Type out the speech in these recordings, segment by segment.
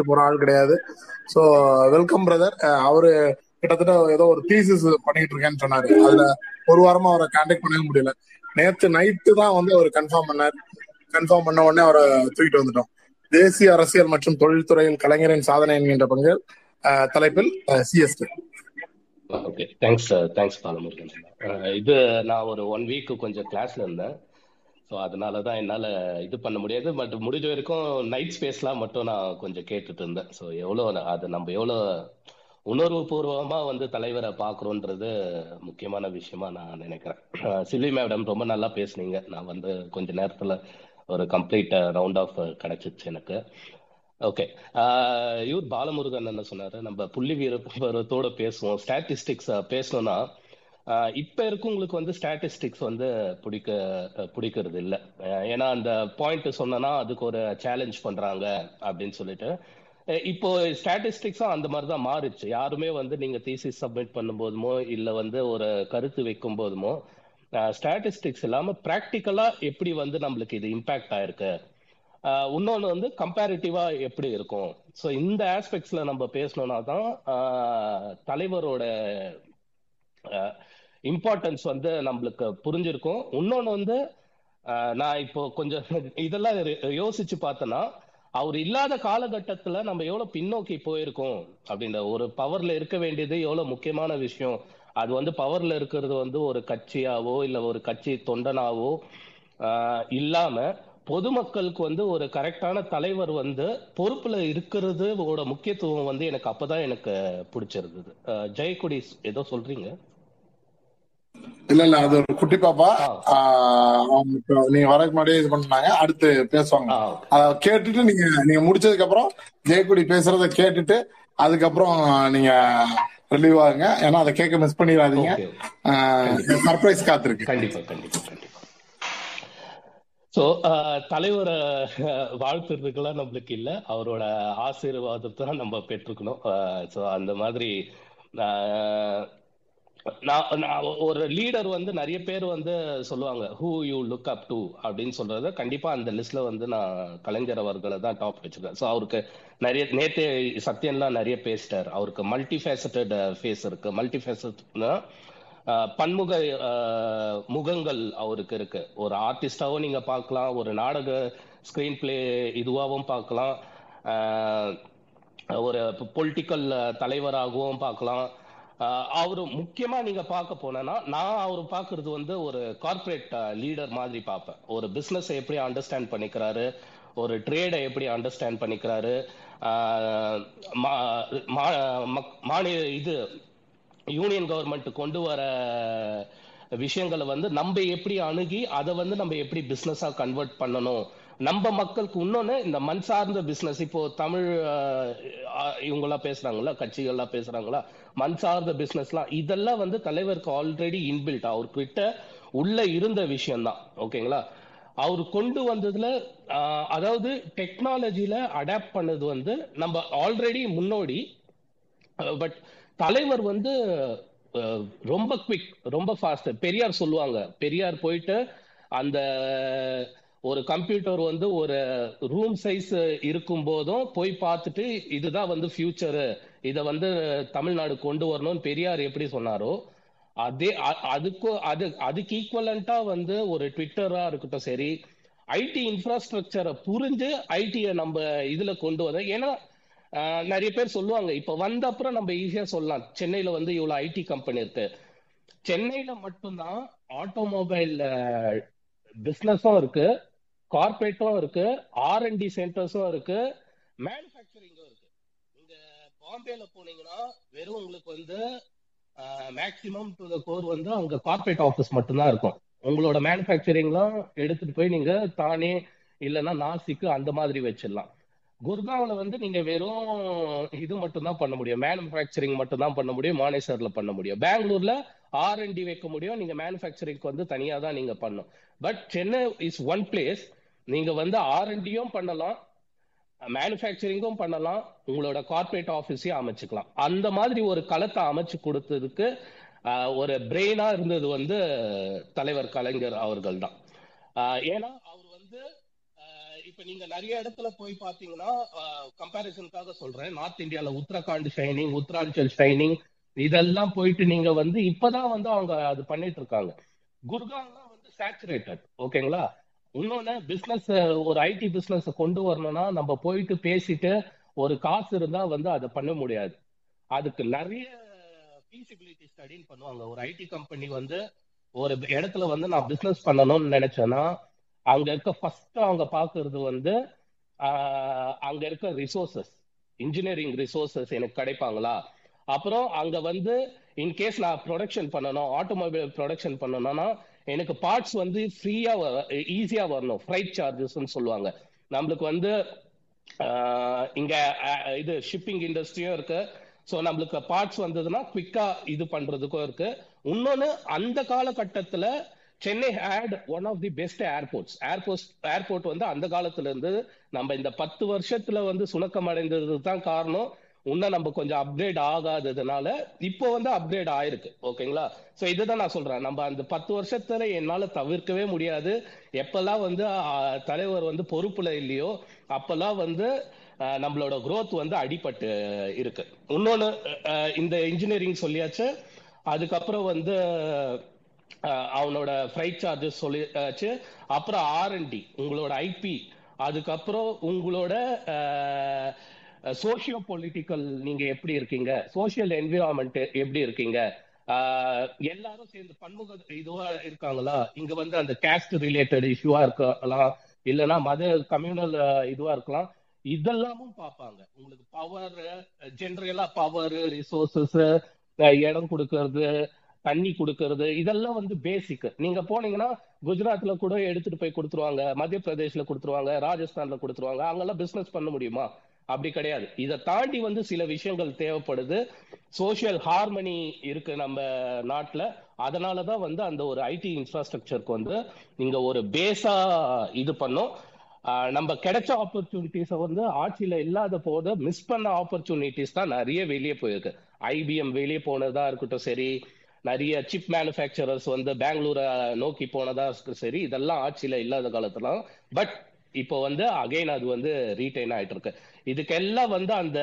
போற ஆள் கிடையாது. ஸோ வெல்கம் பிரதர் அவரு கிட்டத்தட்ட ஏதோ ஒரு தீசிஸ் பண்ணிட்டு இருக்கேன்னு சொன்னாரு. அதுல ஒரு வாரமா அவரை கான்டாக்ட் பண்ணவே முடியல. நேத்து நைட்டு தான் வந்து அவர் கன்ஃபார்ம் பண்ணார். கன்ஃபார்ம் பண்ண உடனே அவரை தூக்கிட்டு வந்துட்டோம். தேசிய அரசியல் மற்றும் தொழில்துறையில் கலைஞரின் சாதனை என்கின்ற பங்கு தலைப்பில் CST okay thanks thanks Balamurugan. இது நான் ஒரு ஒன் வீக் கொஞ்சம் கிளாஸ்ல இருந்தேன். ஸோ அதனால தான் என்னால் இது பண்ண முடியாது. பட் முடிஞ்ச வரைக்கும் நைட் ஸ்பேஸ்லாம் மட்டும் நான் கொஞ்சம் கேட்டுட்டு இருந்தேன். ஸோ எவ்வளோ அது நம்ம எவ்வளோ உணர்வு பூர்வமாக வந்து தலைவரை பார்க்குறோன்றது முக்கியமான விஷயமா நான் நினைக்கிறேன். சில்வி மேடம் ரொம்ப நல்லா பேசுனீங்க. நான் வந்து கொஞ்ச நேரத்தில் ஒரு கம்ப்ளீட் ரவுண்ட் ஆஃப் கிடைச்சிச்சு எனக்கு. ஓகே இவர் பாலமுருகன் என்ன சொன்னார்? நம்ம புள்ளி வீரத்தோட பேசுவோம். ஸ்டாட்டிஸ்டிக்ஸ் பேசணும்னா இப்ப இருக்கவங்களுக்கு வந்து ஸ்டாட்டிஸ்டிக்ஸ் வந்து பிடிக்க பிடிக்கிறது இல்ல. ஏன்னா அந்த பாயிண்ட் சொன்னனா அதுக்கு ஒரு சேலஞ்ச் பண்றாங்க அப்படின்னு சொல்லிட்டு. இப்போ ஸ்டாட்டிஸ்டிக்ஸும் அந்த மாதிரி தான் மாறிச்சு. யாருமே வந்து நீங்க தீசிஸ் சப்மிட் பண்ணும்போதுமோ இல்ல வந்து ஒரு கருத்து வைக்கும் போதுமோ ஸ்டாட்டிஸ்டிக்ஸ் இல்லாம ப்ராக்டிக்கலா எப்படி வந்து நம்மளுக்கு இது இம்பாக்ட் ஆயிருக்கு? இன்னொன்று இன்னொன்னு வந்து கம்பேரிட்டிவா எப்படி இருக்கும்? ஸோ இந்த ஆஸ்பெக்ட்ஸ்ல நம்ம பேசணும்னா தான் தலைவரோட இம்பார்ட்டன்ஸ் வந்து நம்மளுக்கு புரிஞ்சிருக்கும். இன்னொன்னு வந்து நான் இப்போ கொஞ்சம் இதெல்லாம் யோசிச்சு பார்த்தேன்னா அவர் இல்லாத காலகட்டத்துல நம்ம எவ்வளவு பின்னோக்கி போயிருக்கோம் அப்படின்ற ஒரு பவர்ல இருக்க வேண்டியது எவ்வளவு முக்கியமான விஷயம். அது வந்து பவர்ல இருக்கிறது வந்து ஒரு கட்சியாவோ இல்ல ஒரு கட்சி தொண்டனாவோ இல்லாமல் இல்லாம பொதுமக்களுக்கு வந்து ஒரு கரெக்டான தலைவர் வந்து பொறுப்புல இருக்கிறது முக்கியத்துவம் வந்து எனக்கு அப்பதான் எனக்கு பிடிச்சிருந்தது. ஜெயக்குடி ஏதோ சொல்றீங்க? இல்ல இல்ல அது ஒரு குட்டி பாப்பா. அவங்க நீங்க வரக்கு முன்னாடியே இது பண்ணாங்க. அடுத்து பேசுவாங்க. அத கேட்டுட்டு நீங்க நீங்க முடிச்சதுக்கு அப்புறம் ஜெயக்குடி பேசுறத கேட்டுட்டு அதுக்கப்புறம் நீங்க ரிலீவ் ஆகுங்க. ஏன்னா அதை கேட்க மிஸ் பண்ணிடாதீங்க. சர்ப்ரைஸ் காத்திருக்கு. கண்டிப்பா கண்டிப்பா கண்டிப்பா. சோ தலைவரை வாழ்த்துறதுக்கெல்லாம் நம்மளுக்கு இல்ல. அவரோட ஆசீர்வாதத்தை நம்ம பெற்றுக்கணும். சோ அந்த மாதிரி நான் நான் ஒரு லீடர் வந்து நிறைய பேர் வந்து சொல்லுவாங்க who you look up to அப்படின்னு சொல்றத கண்டிப்பா அந்த லிஸ்ட்ல வந்து நான் கலைஞர் அவர்களை தான் டாப் வச்சிருக்கேன். ஸோ அவருக்கு நிறைய நேத்தே சத்யன்லாம் நிறைய பேசிட்டார். அவருக்கு மல்டி ஃபேசட்டட் ஃபேஸ் இருக்கு. மல்டி ஃபேசட்னா பன்முக முகங்கள் அவருக்கு இருக்கு. ஒரு ஆர்டிஸ்டாவும் நீங்க பார்க்கலாம் ஒரு நாடக ஸ்கிரீன் பிளே இதுவாகவும் பார்க்கலாம் ஒரு பொலிட்டிக்கல் தலைவராகவும் பார்க்கலாம். அவர் முக்கியமா நீங்க பார்க்க போனேன்னா நான் அவர் பார்க்கறது வந்து ஒரு கார்ப்பரேட் லீடர் மாதிரி பார்ப்பேன். ஒரு பிசினஸ் எப்படி அண்டர்ஸ்டாண்ட் பண்ணிக்கிறாரு ஒரு ட்ரேடை எப்படி அண்டர்ஸ்டாண்ட் பண்ணிக்கிறாரு மா- மா- மக்- மாநில இது யூனியன் கவர்மெண்ட் கொண்டு வர விஷயங்களை வந்து நம்ம எப்படி அணுகி அதை வந்து நம்ம எப்படி பிஸ்னஸாக கன்வெர்ட் பண்ணணும் நம்ம மக்களுக்கு இன்னொன்னு இந்த மண் சார்ந்த பிசினஸ் இப்போ தமிழ் ஆஹ், ஆஹ், இவங்கெல்லாம் பேசுறாங்களா கட்சிகள்லாம் பேசுறாங்களா மண் சார்ந்த பிஸ்னஸ்லாம் இதெல்லாம் வந்து தலைவருக்கு ஆல்ரெடி இன்பில்ட் அவர்கிட்ட உள்ள இருந்த விஷயம்தான் ஓகேங்களா? அவர் கொண்டு வந்ததுல அதாவது டெக்னாலஜியில அடாப்ட் பண்ணது வந்து நம்ம ஆல்ரெடி முன்னோடி பட் தலைவர் வந்து ரொம்ப குவிக் ரொம்ப ஃபாஸ்ட் பெரியார் சொல்லுவாங்க பெரியார் போயிட்டு அந்த ஒரு கம்ப்யூட்டர் வந்து ஒரு ரூம் சைஸ் இருக்கும் போதும் போய் பார்த்துட்டு இதுதான் வந்து ஃபியூச்சரு இதை வந்து தமிழ்நாடு கொண்டு வரணும்னு பெரியார் எப்படி சொன்னாரோ அதே அதுக்கு அது அதுக்கு ஈக்குவலண்டா வந்து ஒரு ட்விட்டரா இருக்கட்டும் சரி ஐடி இன்ஃப்ராஸ்ட்ரக்சரை புரிஞ்சு ஐடியை நம்ம இதுல கொண்டு வர ஏன்னா நிறைய பேர் சொல்லுவாங்க இப்ப வந்த அப்புறம் நம்ம ஈஸியா சொல்லலாம். சென்னையில வந்து இவ்வளவு ஐடி கம்பெனி இருக்கு. சென்னையில மட்டும்தான் ஆட்டோமொபைல் பிசினஸும் இருக்கு. கார்பரேட்டும் இருக்கு ஆர்என்டி சென்டர்ஸும் இருக்கு மேனுஃபேக்சரிங்கும் இருக்கு. நீங்க பாம்பேல போனீங்கன்னா வெறும் உங்களுக்கு வந்து மேக்சிமம் டு த கோர் வந்து அங்க கார்பரேட் ஆஃபீஸ் மட்டும்தான் இருக்கும். உங்களோட மேனுஃபேக்சரிங்லாம் எடுத்துட்டு போய் நீங்க தானே இல்லைன்னா நாசிக்கு அந்த மாதிரி வச்சிடலாம். குர்காவில் வந்து நீங்க வெறும் இது மட்டும்தான் பண்ண முடியும். மேனுஃபேக்சரிங் மட்டும்தான் பண்ண முடியும். மானேசர்ல பண்ண முடியும். பெங்களூர்ல ஆர்என்டி வைக்க முடியும். நீங்க மேனுஃபேக்சரிங்க்கு வந்து தனியா தான் நீங்க பண்ணும் but Chennai is one place நீங்க வந்து ஆர்என்டியும் பண்ணலாம் மேனுஃபேக்சரிங்கும் பண்ணலாம் உங்களோட கார்ப்பரேட் ஆஃபீஸையும் அமைச்சுக்கலாம். அந்த மாதிரி ஒரு களத்தை அமைச்சு கொடுத்ததுக்கு ஒரு பிரெயினா இருந்தது வந்து தலைவர் கலைஞர் அவர்கள் தான். ஏன்னா அவர் வந்து இப்ப இப்ப நீங்க நிறைய இடத்துல போய் பாத்தீங்கன்னா கம்பாரிசனுக்காக சொல்றேன். நார்த் இந்தியால உத்தரகாண்ட் ஷைனிங் உத்தராஞ்சல் ஷைனிங் இதெல்லாம் போயிட்டு நீங்க வந்து இப்பதான் வந்து அவங்க அது பண்ணிட்டு இருக்காங்க. குர்கான்லாம் வந்து சேச்சுரேட்டட் ஓகேங்களா இன்னொன்னு பிசினஸ் ஒரு ஐடி பிசினஸ் கொண்டு வரணும்னா நம்ம போயிட்டு பேசிட்டு ஒரு காசு இருந்தா வந்து அதை பண்ண முடியாது. அதுக்கு நிறைய ஃபீசிபிலிட்டி ஸ்டடின்னு பண்ணுவாங்க. ஒரு ஐடி கம்பெனி வந்து ஒரு இடத்துல வந்து நான் பிசினஸ் பண்ணணும்னு நினைச்சேன்னா அங்க இருக்க ஃபர்ஸ்ட் அவங்க பாக்குறது வந்து அங்க இருக்க ரிசோர்சஸ் இன்ஜினியரிங் ரிசோர்சஸ் எனக்கு கிடைப்பாங்களா? அப்புறம் அங்க வந்து இன்கேஸ் நான் ப்ரொடக்ஷன் பண்ணணும் ஆட்டோமொபைல் ப்ரொடக்ஷன் பண்ணணும்னா எனக்கு பார்ட்ஸ் வந்து ஃப்ரீயா ஈஸியா வரணும். ஃப்ரைட் சார்ஜஸ்ன்னு சொல்லுவாங்க. நம்மளுக்கு வந்து இங்க இது ஷிப்பிங் இண்டஸ்ட்ரியும் இருக்கு. ஸோ நம்மளுக்கு பார்ட்ஸ் வந்ததுன்னா குவிக்கா இது பண்றதுக்கும் இருக்கு. இன்னொன்னு அந்த காலகட்டத்துல Chennai had one of the best airports airport airport வந்து அந்த காலத்துல இருந்து நம்ம இந்த பத்து வருஷத்துல வந்து சுணக்கம் அடைந்தது தான் காரணம். இன்னும் நம்ம கொஞ்சம் அப்கிரேட் ஆகாததுனால இப்போ வந்து அப்கிரேட் ஆயிருக்கு. ஓகேங்களா சோ இதுதான் நான் சொல்றேன். நம்ம அந்த பத்து வருஷத்துல என்னால தவிர்க்கவே முடியாது. எப்பெல்லாம் வந்து தலைவர் வந்து பொறுப்புல இல்லையோ அப்பெல்லாம் வந்து நம்மளோட குரோத் வந்து அடிபட்டு இருக்கு. இன்னொன்னு இந்த இன்ஜினியரிங் சொல்லியாச்சு. அதுக்கப்புறம் வந்து அவனோட ஃப்ரைட் சார்ஜஸ் சொல்லியாச்சு. அப்புறம் ஆர்என்டி உங்களோட ஐபி அதுக்கப்புறம் உங்களோட சோஷியோ பொலிட்டிக்கல் நீங்க எப்படி இருக்கீங்க? சோஷியல் என்விரான்மெண்ட் எப்படி இருக்கீங்க? ஆஹ், எல்லாரும் சேர்ந்து பன்முக இதுவா இருக்காங்களா? இங்க வந்து அந்த கேஸ்ட் ரிலேட்டட் இஷ்யூவா இருக்கலாம். இல்லைன்னா மத கம்யூனல் இதுவா இருக்கலாம். இதெல்லாமும் பார்ப்பாங்க. உங்களுக்கு பவர் ஜென்ரலா பவர் ரிசோர்சஸ் இடம் கொடுக்கறது தண்ணி கொடுக்கறது இதெல்லாம் வந்து பேசிக் நீங்க போனீங்கன்னா குஜராத்ல கூட எடுத்துட்டு போய் கொடுத்துருவாங்க மத்திய பிரதேஷ்ல கொடுத்துருவாங்க ராஜஸ்தான்ல கொடுத்துருவாங்க அங்கெல்லாம் பிசினஸ் பண்ண முடியுமா? அப்படி கிடையாது. இதை தாண்டி வந்து சில விஷயங்கள் தேவைப்படுது. சோஷியல் ஹார்மனி இருக்கு நம்ம நாட்டுல. அதனாலதான் வந்து அந்த ஒரு ஐடி இன்ஃப்ராஸ்ட்ரக்சருக்கு வந்து நீங்க ஒரு பேஸா இது பண்ணும். நம்ம கிடைச்ச ஆப்பர்ச்சுனிட்டிஸை வந்து ஆட்சியில இல்லாத போது மிஸ் பண்ண ஆப்பர்ச்சுனிட்டிஸ் தான் நிறைய வெளியே போயிருக்கு. ஐபிஎம் வெளியே போனதா இருக்கட்டும் சரி. நிறைய சிப் மேனுஃபேக்சரர்ஸ் வந்து பெங்களூரை நோக்கி போனதா இருக்கு சரி. இதெல்லாம் ஆட்சியில இல்லாத காலத்துல பட் இப்போ வந்து அகைன் அது வந்து ரீட்டைன் ஆயிட்டு இருக்கு. இதுக்கெல்லாம் வந்து அந்த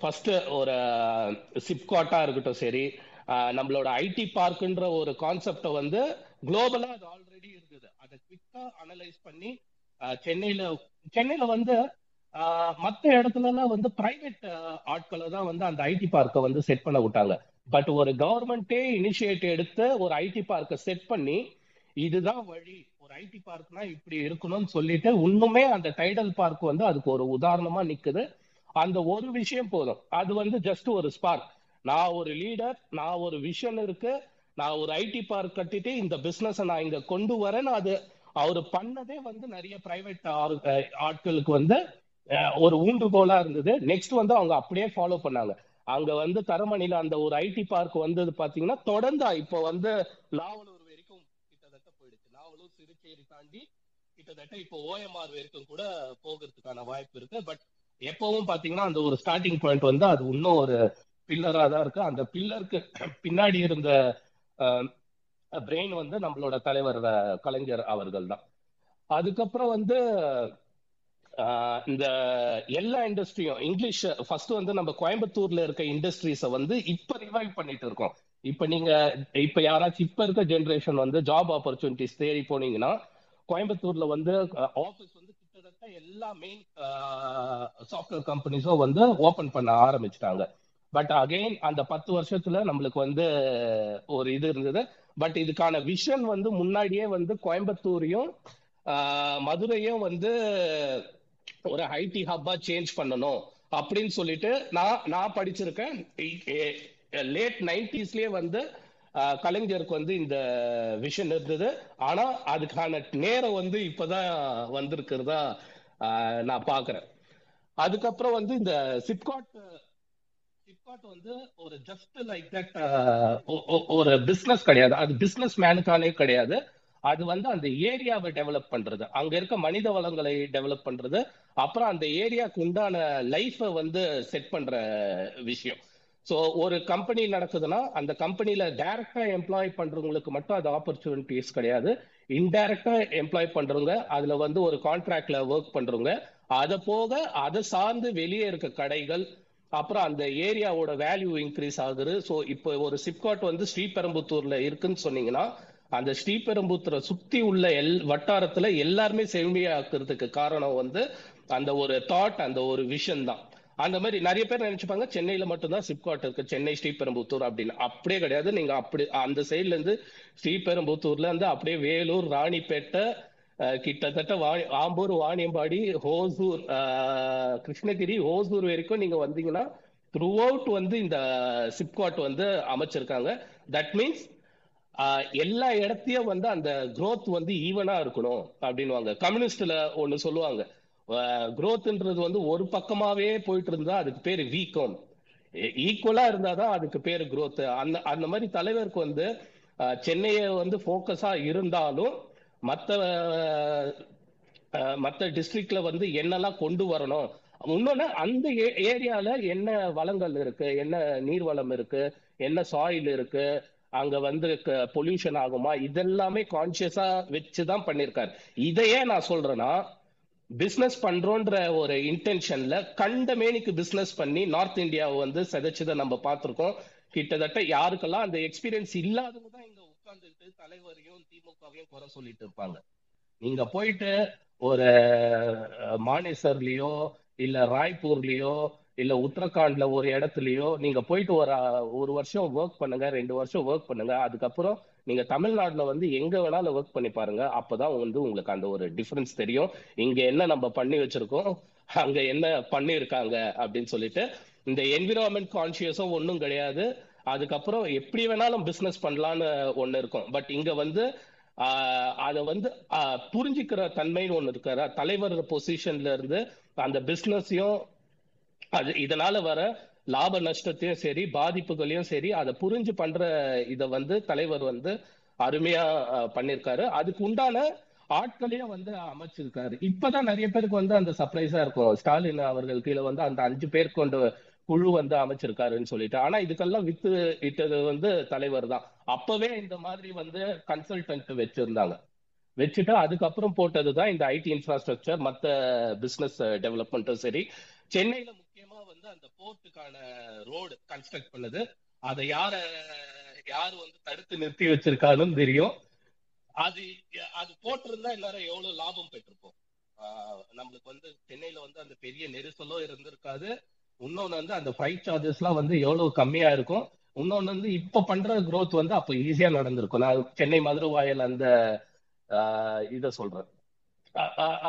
ஃபர்ஸ்ட் ஒரு uh, சிப்காட்டா இருக்கட்டும் சரி uh, நம்மளோட ஐடி பார்க்குன்ற ஒரு கான்செப்டை வந்து குளோபலா அது ஆல்ரெடி இருக்குது அதை குவிக்கா அனலைஸ் பண்ணி uh, சென்னையில சென்னையில வந்து மத்த இடத்துல எல்லாம் வந்து பிரைவேட் ஆட்களை தான் வந்து அந்த ஐடி பார்க்கை வந்து செட் பண்ண விட்டாங்க. பட் ஒரு கவர்மெண்டே இனிஷியேட் எடுத்து ஒரு ஐடி பார்க்கை செட் பண்ணி இதுதான் வழி. ஒரு ஐடி பார்க்னா இப்படி இருக்கணும்னு சொல்லிட்டு இன்னுமே அந்த டைடல் பார்க் வந்து அதுக்கு ஒரு உதாரணமா நிக்குது. அந்த ஒரு விஷயம் போதும். அது வந்து ஜஸ்ட் ஒரு ஸ்பார்க் நான் ஒரு லீடர் நான் ஒரு விஷன் இருக்கு. நான் ஒரு ஐடி பார்க் கட்டிட்டு இந்த பிசினஸ் நான் இங்க கொண்டு வரேன்னு அது அவர் பண்ணதே வந்து நிறைய பிரைவேட் ஆட்களுக்கு வந்து ஒரு ஊண்டுகோலா இருந்தது. நெக்ஸ்ட் வந்து அவங்க அப்படியே ஃபாலோ பண்ணாங்க. அங்க வந்து தரமணியில அந்த ஒரு ஐடி பார்க் வந்தது பாத்தீங்கன்னா தொடர்ந்து இப்போ வந்து நாவலூர் நாவலூர் தாண்டி கிட்டத்தட்ட இப்போ ஓஎம்ஆர் வரைக்கும் கூட போகிறதுக்கான வாய்ப்பு இருக்கு. பட் எப்பவும் பாத்தீங்கன்னா அந்த ஒரு ஸ்டார்டிங் பாயிண்ட் வந்து அது இன்னும் ஒரு பில்லரா தான் இருக்கு. அந்த பில்லருக்கு பின்னாடி இருந்த பிரெயின் வந்து நம்மளோட தலைவர் கலைஞர் அவர்கள் தான். அதுக்கப்புறம் வந்து ஆஹ், இந்த எல்லா இண்டஸ்ட்ரியும் இங்கிலீஷ் ஃபர்ஸ்ட் வந்து நம்ம கோயம்புத்தூர்ல இருக்க இண்டஸ்ட்ரீஸை வந்து இப்ப ரிவைவ் பண்ணிட்டு இருக்கோம். இப்ப நீங்க இப்ப யாராச்சும் இப்ப இருக்க ஜென்ரேஷன் வந்து ஜாப் ஆப்பர்ச்சுனிட்டிஸ் தேடி போனீங்கன்னா கோயம்புத்தூர்ல வந்து ஆஃபீஸ் வந்து கிட்டத்தட்ட எல்லா மெயின் சாஃப்ட்வேர் கம்பெனிஸும் வந்து ஓபன் பண்ண ஆரம்பிச்சிட்டாங்க. பட் அகைன் அந்த பத்து வருஷத்துல நம்மளுக்கு வந்து ஒரு இது இருந்தது. பட் இதுக்கான விஷன் வந்து முன்னாடியே வந்து கோயம்புத்தூரையும் மதுரையும் வந்து ஒரு ஐடி ஹப்பா சேஞ்ச் பண்ணணும் அப்படின்னு சொல்லிட்டு நான் நான் படிச்சிருக்கேன். லேட் நைன்டிஸ்லயே வந்து கலைஞருக்கு வந்து இந்த விஷன் இருந்தது. ஆனா அதுக்கான நேரம் வந்து இப்பதான் வந்திருக்கிறதா நான் பாக்குறேன். அதுக்கப்புறம் வந்து இந்த சிப்காட் சிப்காட் வந்து ஒரு ஜஸ்ட் லைக் தட் ஒரு பிசினஸ் கிடையாது. அது பிசினஸ் மேனுக்கானே கிடையாது. அது வந்து அந்த ஏரியாவை டெவலப் பண்றது. அங்க இருக்க மனித வளங்களை டெவலப் பண்றது. அப்புறம் அந்த ஏரியாவுக்கு உண்டான லைஃபை வந்து செட் பண்ற விஷயம். ஸோ ஒரு கம்பெனி நடக்குதுன்னா அந்த கம்பெனியில டைரக்டா எம்ப்ளாய் பண்றவங்களுக்கு மட்டும் அது ஆப்பர்ச்சுனிட்டிஸ் கிடையாது. இன்டைரக்டா எம்ப்ளாய் பண்றவங்க அதுல வந்து ஒரு கான்ட்ராக்ட்ல ஒர்க் பண்றவங்க அதை போக அதை சார்ந்து வெளியே இருக்க கடைகள் அப்புறம் அந்த ஏரியாவோட வேல்யூ இன்க்ரீஸ் ஆகுது. ஸோ இப்போ ஒரு சிப்காட் வந்து ஸ்ரீபெரும்புத்தூர்ல இருக்குன்னு சொன்னீங்கன்னா அந்த ஸ்ரீபெரும்புத்தூரை சுத்தி உள்ள எல் வட்டாரத்துல எல்லாருமே செழுமையாக்குறதுக்கு காரணம் வந்து அந்த ஒரு தாட் அந்த ஒரு விஷன் தான். அந்த மாதிரி நிறைய பேர் நினைச்சுப்பாங்க சென்னையில மட்டும்தான் சிப்காட் இருக்கு. சென்னை ஸ்ரீபெரும்புத்தூர் அப்படின்னு. அப்படியே கிடையாது. நீங்க அப்படி அந்த சைட்ல இருந்து ஸ்ரீபெரும்புத்தூர்ல இருந்து அப்படியே வேலூர் ராணிப்பேட்டை கிட்டத்தட்ட வாணி ஆம்பூர் வாணியம்பாடி ஹோசூர் கிருஷ்ணகிரி ஹோசூர் வரைக்கும் நீங்க வந்தீங்கன்னா த்ரூ அவுட் வந்து இந்த சிப்காட் வந்து அமைச்சிருக்காங்க. தட் மீன்ஸ் எல்லா இடத்தையும் வந்து அந்த குரோத் வந்து ஈவனா இருக்கணும் அப்படின்வாங்க கம்யூனிஸ்ட்ல ஒன்னு சொல்லுவாங்க. குரோத்ன்றது வந்து ஒரு பக்கமாவே போயிட்டு இருந்தா அதுக்கு பேரு வீக்கம் ஈக்குவலா e, இருந்தாதான் அதுக்கு பேரு குரோத் அந்த அந்த மாதிரி தலைவருக்கு வந்து சென்னையை வந்து போக்கஸா இருந்தாலும் மற்ற மற்ற டிஸ்ட்ரிக்ட்ல வந்து என்னெல்லாம் கொண்டு வரணும்? இன்னொன்னு அந்த ஏரியால என்ன வளங்கள் இருக்கு? என்ன நீர்வளம் இருக்கு? என்ன சாயில் இருக்கு? அங்க வந்து பொல்யூஷன் ஆகுமா? இதெல்லாமே கான்சியஸா வச்சுதான் பண்ணிருக்காரு. இதையே நான் சொல்றேன்னா பிசினஸ் பண்றோன்ற ஒரு இன்டென்ஷன்ல கண்டமேனிக்கு பிசினஸ் பண்ணி நார்த் இந்தியாவை வந்து சிதைச்சதை நம்ம பார்த்திருக்கோம். கிட்டத்தட்ட யாருக்கெல்லாம் அந்த எக்ஸ்பீரியன்ஸ் இல்லாதவங்க தான் இங்க உட்கார்ந்துட்டு தலைவரையும் திமுகவையும் குறை சொல்லிட்டு இருப்பாங்க. நீங்க போயிட்டு ஒரு மானேசர்லயோ இல்ல ராய்ப்பூர்லயோ இல்ல உத்தரகாண்ட்ல ஒரு இடத்துலயோ நீங்க போயிட்டு ஒரு ஒரு வருஷம் ஒர்க் பண்ணுங்க ரெண்டு வருஷம் ஒர்க் பண்ணுங்க அதுக்கப்புறம் நீங்க தமிழ்நாட்டுல வந்து எங்க வேணாலும் ஒர்க் பண்ணி பாருங்க. அப்பதான் வந்து உங்களுக்கு அந்த ஒரு டிஃபரன்ஸ் தெரியும். இங்க என்ன நம்ம பண்ணி வச்சிருக்கோம்? அங்க என்ன பண்ணிருக்காங்க அப்படின்னு சொல்லிட்டு இந்த என்விரான்மெண்ட் கான்சியஸும் ஒன்றும் கிடையாது. அதுக்கப்புறம் எப்படி வேணாலும் பிசினஸ் பண்ணலான்னு ஒண்ணு இருக்கும். பட் இங்க வந்து அதை வந்து புரிஞ்சுக்கிற தன்மைன்னு ஒண்ணு இருக்கிற தலைவர் பொசிஷன்ல இருந்து அந்த பிசினஸையும் அது இதனால வர லாப நஷ்டத்தையும் சரி பாதிப்புகளையும் சரி அதை புரிஞ்சு பண்ற இத வந்து தலைவர் வந்து அருமையா பண்ணிருக்காரு. அதுக்கு உண்டான ஆட்களையும் வந்து அமைச்சிருக்காரு. இப்பதான் நிறைய பேருக்கு வந்து அந்த சர்ப்ரைஸா இருக்கும். ஸ்டாலின் அவர்கள் கீழே வந்து அந்த அஞ்சு பேர் கொண்ட குழு வந்து அமைச்சிருக்காருன்னு சொல்லிட்டு. ஆனா இதுக்கெல்லாம் வித்து இட்டது வந்து தலைவர் தான். அப்பவே இந்த மாதிரி வந்து கன்சல்டன்ட் வச்சிருந்தாங்க. வச்சுட்டு அதுக்கப்புறம் போட்டது தான் இந்த ஐடி இன்ஃப்ராஸ்ட்ரக்சர் மத்த பிசினஸ் டெவலப்மெண்ட்டும் சரி. சென்னையில வந்து அந்த போர்ட்டுக்கான ரோடு கன்ஸ்ட்ரக்ட் பண்ணது. அதை யார யாரு வந்து தடுத்து நிறுத்தி வச்சிருக்காருன்னு தெரியும். அது அது போட்டிருந்தா எல்லாரும் எவ்வளவு லாபம் பெற்றிருப்போம். நம்மளுக்கு வந்து சென்னையில வந்து அந்த பெரிய நெரிசலும் இருந்திருக்காது. இன்னொன்னு வந்து அந்த ஃபிளைட் சார்ஜஸ் எல்லாம் வந்து எவ்வளவு கம்மியா இருக்கும். இன்னொன்னு வந்து இப்ப பண்ற குரோத் வந்து அப்ப ஈஸியா நடந்திருக்கும். நான் சென்னை மதுரை வாயில் அந்த இத சொல்றேன்.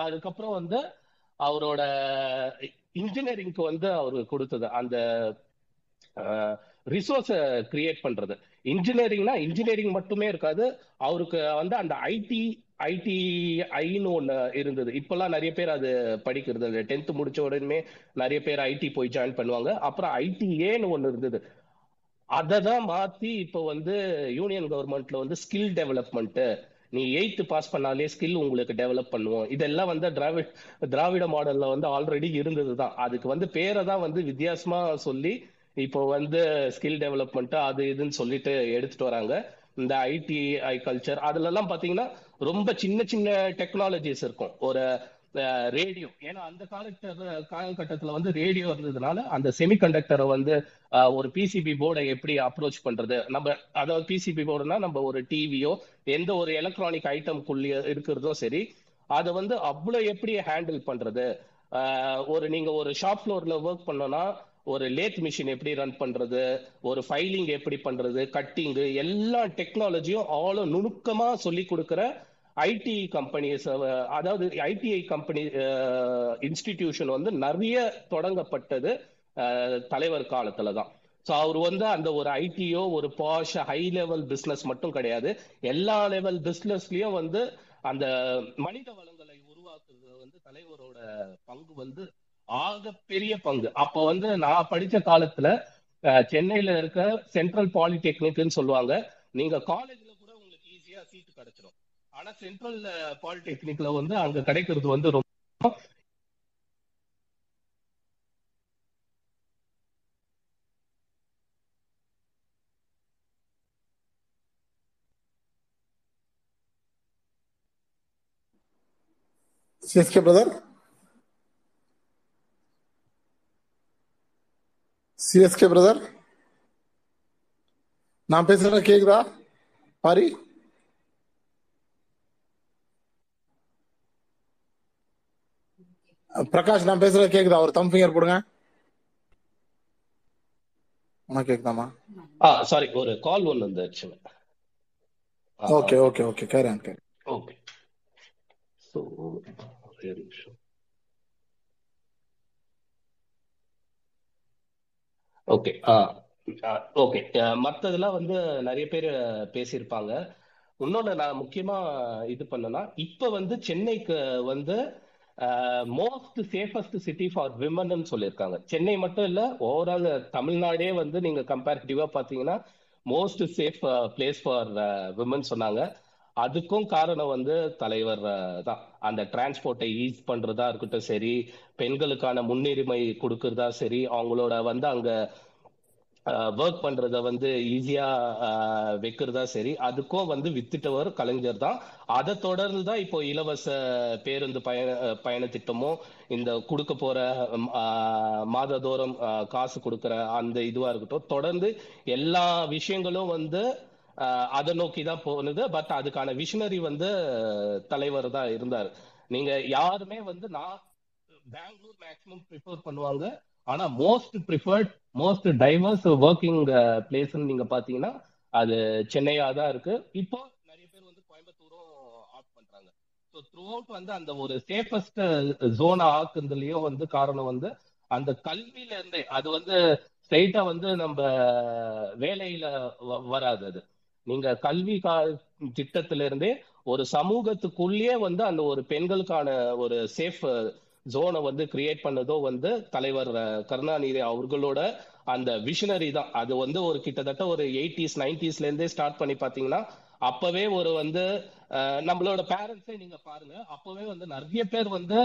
அதுக்கப்புறம் வந்து அவரோட இன்ஜினியரிங்க்கு வந்து அவருக்கு கொடுத்தது அந்த ரிசோர்ஸ கிரியேட் பண்றது. இன்ஜினியரிங்னா இன்ஜினியரிங் மட்டுமே இருக்காது அவருக்கு வந்து அந்த ஐடி ஐடி ஐன்னு ஒண்ணு இருந்தது. இப்பெல்லாம் நிறைய பேர் அது படிக்கிறது. டென்த் முடிச்ச உடனே நிறைய பேர் ஐடி போய் ஜாயின் பண்ணுவாங்க. அப்புறம் ஐடிஏன்னு ஒண்ணு இருந்தது. அதை தான் மாத்தி இப்போ வந்து யூனியன் கவர்மெண்ட்ல வந்து ஸ்கில் டெவலப்மெண்ட்டு நீ எயித்து பாஸ் பண்ணாலே ஸ்கில் உங்களுக்கு டெவலப் பண்ணுவோம் இதெல்லாம் வந்து திராவிட திராவிட மாடல்ல வந்து ஆல்ரெடி இருந்தது தான் அதுக்கு வந்து பேரை தான் வந்து வித்தியாசமா சொல்லி இப்போ வந்து ஸ்கில் டெவலப்மெண்ட் அது இதுன்னு சொல்லிட்டு எடுத்துட்டு வராங்க. இந்த ஐடி ஐ கல்ச்சர் அதுல எல்லாம் பாத்தீங்கன்னா ரொம்ப சின்ன சின்ன டெக்னாலஜிஸ் இருக்கும். ஒரு ரேடியோ ஏன்னா அந்த காலகட்ட காலகட்டத்தில் வந்து ரேடியோ இருந்ததுனால அந்த செமிகண்டக்டரை வந்து ஒரு பிசிபி போர்டை எப்படி அப்ரோச் பண்றது? நம்ம அதாவது பிசிபி போர்டுனா நம்ம ஒரு டிவியோ எந்த ஒரு எலக்ட்ரானிக் ஐட்டம்குள்ளே இருக்கிறதோ சரி அதை வந்து அவ்வளோ எப்படி ஹேண்டில் பண்றது? ஒரு நீங்க ஒரு ஷாப் ஃப்ளோர்ல ஒர்க் பண்ணோம்னா ஒரு லேத் மிஷின் எப்படி ரன் பண்றது? ஒரு ஃபைலிங் எப்படி பண்றது? கட்டிங்கு எல்லா டெக்னாலஜியும் அவ்வளோ நுணுக்கமா சொல்லி கொடுக்குற ஐடி கம்பெனிஸ் அதாவது ஐடிஐ கம்பெனி இன்ஸ்டிடியூஷன் வந்து நிறைய தொடங்கப்பட்டது தலைவர் காலத்துல தான். ஸோ அவர் வந்து அந்த ஒரு ஐடியோ ஒரு பாஷ் ஹை லெவல் பிஸ்னஸ் மட்டும் கிடையாது. எல்லா லெவல் பிஸ்னஸ்லயும் வந்து அந்த மனித வளங்களை உருவாக்குறது வந்து தலைவரோட பங்கு வந்து ஆக பெரிய பங்கு. அப்ப வந்து நான் படித்த காலத்துல சென்னையில இருக்க சென்ட்ரல் பாலிடெக்னிக்னு சொல்லுவாங்க. நீங்க காலேஜ்ல கூட உங்களுக்கு ஈஸியா சீட்டு கிடைச்சிடும் ஆனா சென்ட்ரல் பாலிடெக்னிக்ல வந்து அங்க கிடைக்கிறது வந்து ரொம்ப சிஎஸ்கே பிரதர் சிஎஸ்கே பிரதர் நான் பேசுறேன் கேக்குதா? பாரி? பிரகாஷ் நான் பேசுறது கேக்குதா? ஒரு தம் ஃபிங்கர் போடுங்க உனக்கு கேக்குதாமா ஆ சாரி ஒரு கால் ஒன்று வந்துச்சு okay okay okay Karen Karen okay so ஒரே நிமிஷம். ஓகே ஆ ஓகே மற்றதெல்லாம் வந்து நிறைய பேர் பேசியிருப்பாங்க. இன்னொன்று நான் முக்கியமா இது பண்ணனா இப்போ வந்து சென்னைக்கு வந்து most safest city for women சொல்லியிருக்காங்க. சென்னை மட்டும் இல்ல ஓவரால் தமிழ்நாடே வந்து நீங்க கம்பேரிட்டிவா பாத்தீங்கன்னா most safe place for women சொன்னாங்க. அதுக்கும் காரணம் வந்து தலைவர் uh, தான். அந்த டிரான்ஸ்போர்ட்டை ஈஸ் பண்றதா இருக்கட்டும் சரி. பெண்களுக்கான முன்னுரிமை கொடுக்கறதா சரி. அவங்களோட வந்து அங்க ஒர்க் பண்றத வந்து ஈஸியா வைக்கிறதா சரி. அதுக்கும் வந்து வித்துட்டவர் கலைஞர் தான். அதை தொடர்ந்து தான் இப்போ இலவச பேருந்து பயண பயண திட்டமும் இந்த கொடுக்க போற மாததோறும் காசு கொடுக்குற அந்த இதுவா இருக்கட்டும். தொடர்ந்து எல்லா விஷயங்களும் வந்து அதை நோக்கி தான் போனது. பட் அதுக்கான விஷனரி வந்து தலைவர் தான் இருந்தார். நீங்க யாருமே வந்து நான் பெங்களூர் மேக்சிமம் ப்ரிஃபர் பண்ணுவாங்க. ஆனா most preferred most diverse working பிளேஸ்ன்னு நீங்க பாத்தீங்கன்னா அது சென்னையா தான் இருக்கு. இப்போ நிறைய பேர் வந்து கோயம்புத்தூரும் ஆப் பண்றாங்க. ஸோ த்ரூ அவுட் வந்து அந்த ஒரு சேஃபஸ்ட் ஜோனா uh, ஆக்குறதுலயும் வந்து காரணம் வந்து அந்த கல்வியில இருந்தே அது வந்து ஸ்ட்ரைட்டா வந்து நம்ம வேலையில வராது அது. நீங்க கல்வி திட்டத்தில இருந்தே ஒரு சமூகத்துக்குள்ளேயே வந்து அந்த ஒரு பெண்களுக்கான ஒரு சேஃப் ஜோனை வந்து கிரியேட் பண்ணதோ வந்து தலைவர் கருணாநிதி அவர்களோட அந்த விஷனரி தான். அது வந்து ஒரு கிட்டத்தட்ட ஒரு எயிட்டிஸ் நைன்டிஸ்ல இருந்தே ஸ்டார்ட் பண்ணி பாத்தீங்கன்னா அப்பவே ஒரு வந்து நம்மளோட பேரண்ட்ஸே நீங்க பாருங்க. அப்பவே வந்து நிறைய பேர் வந்து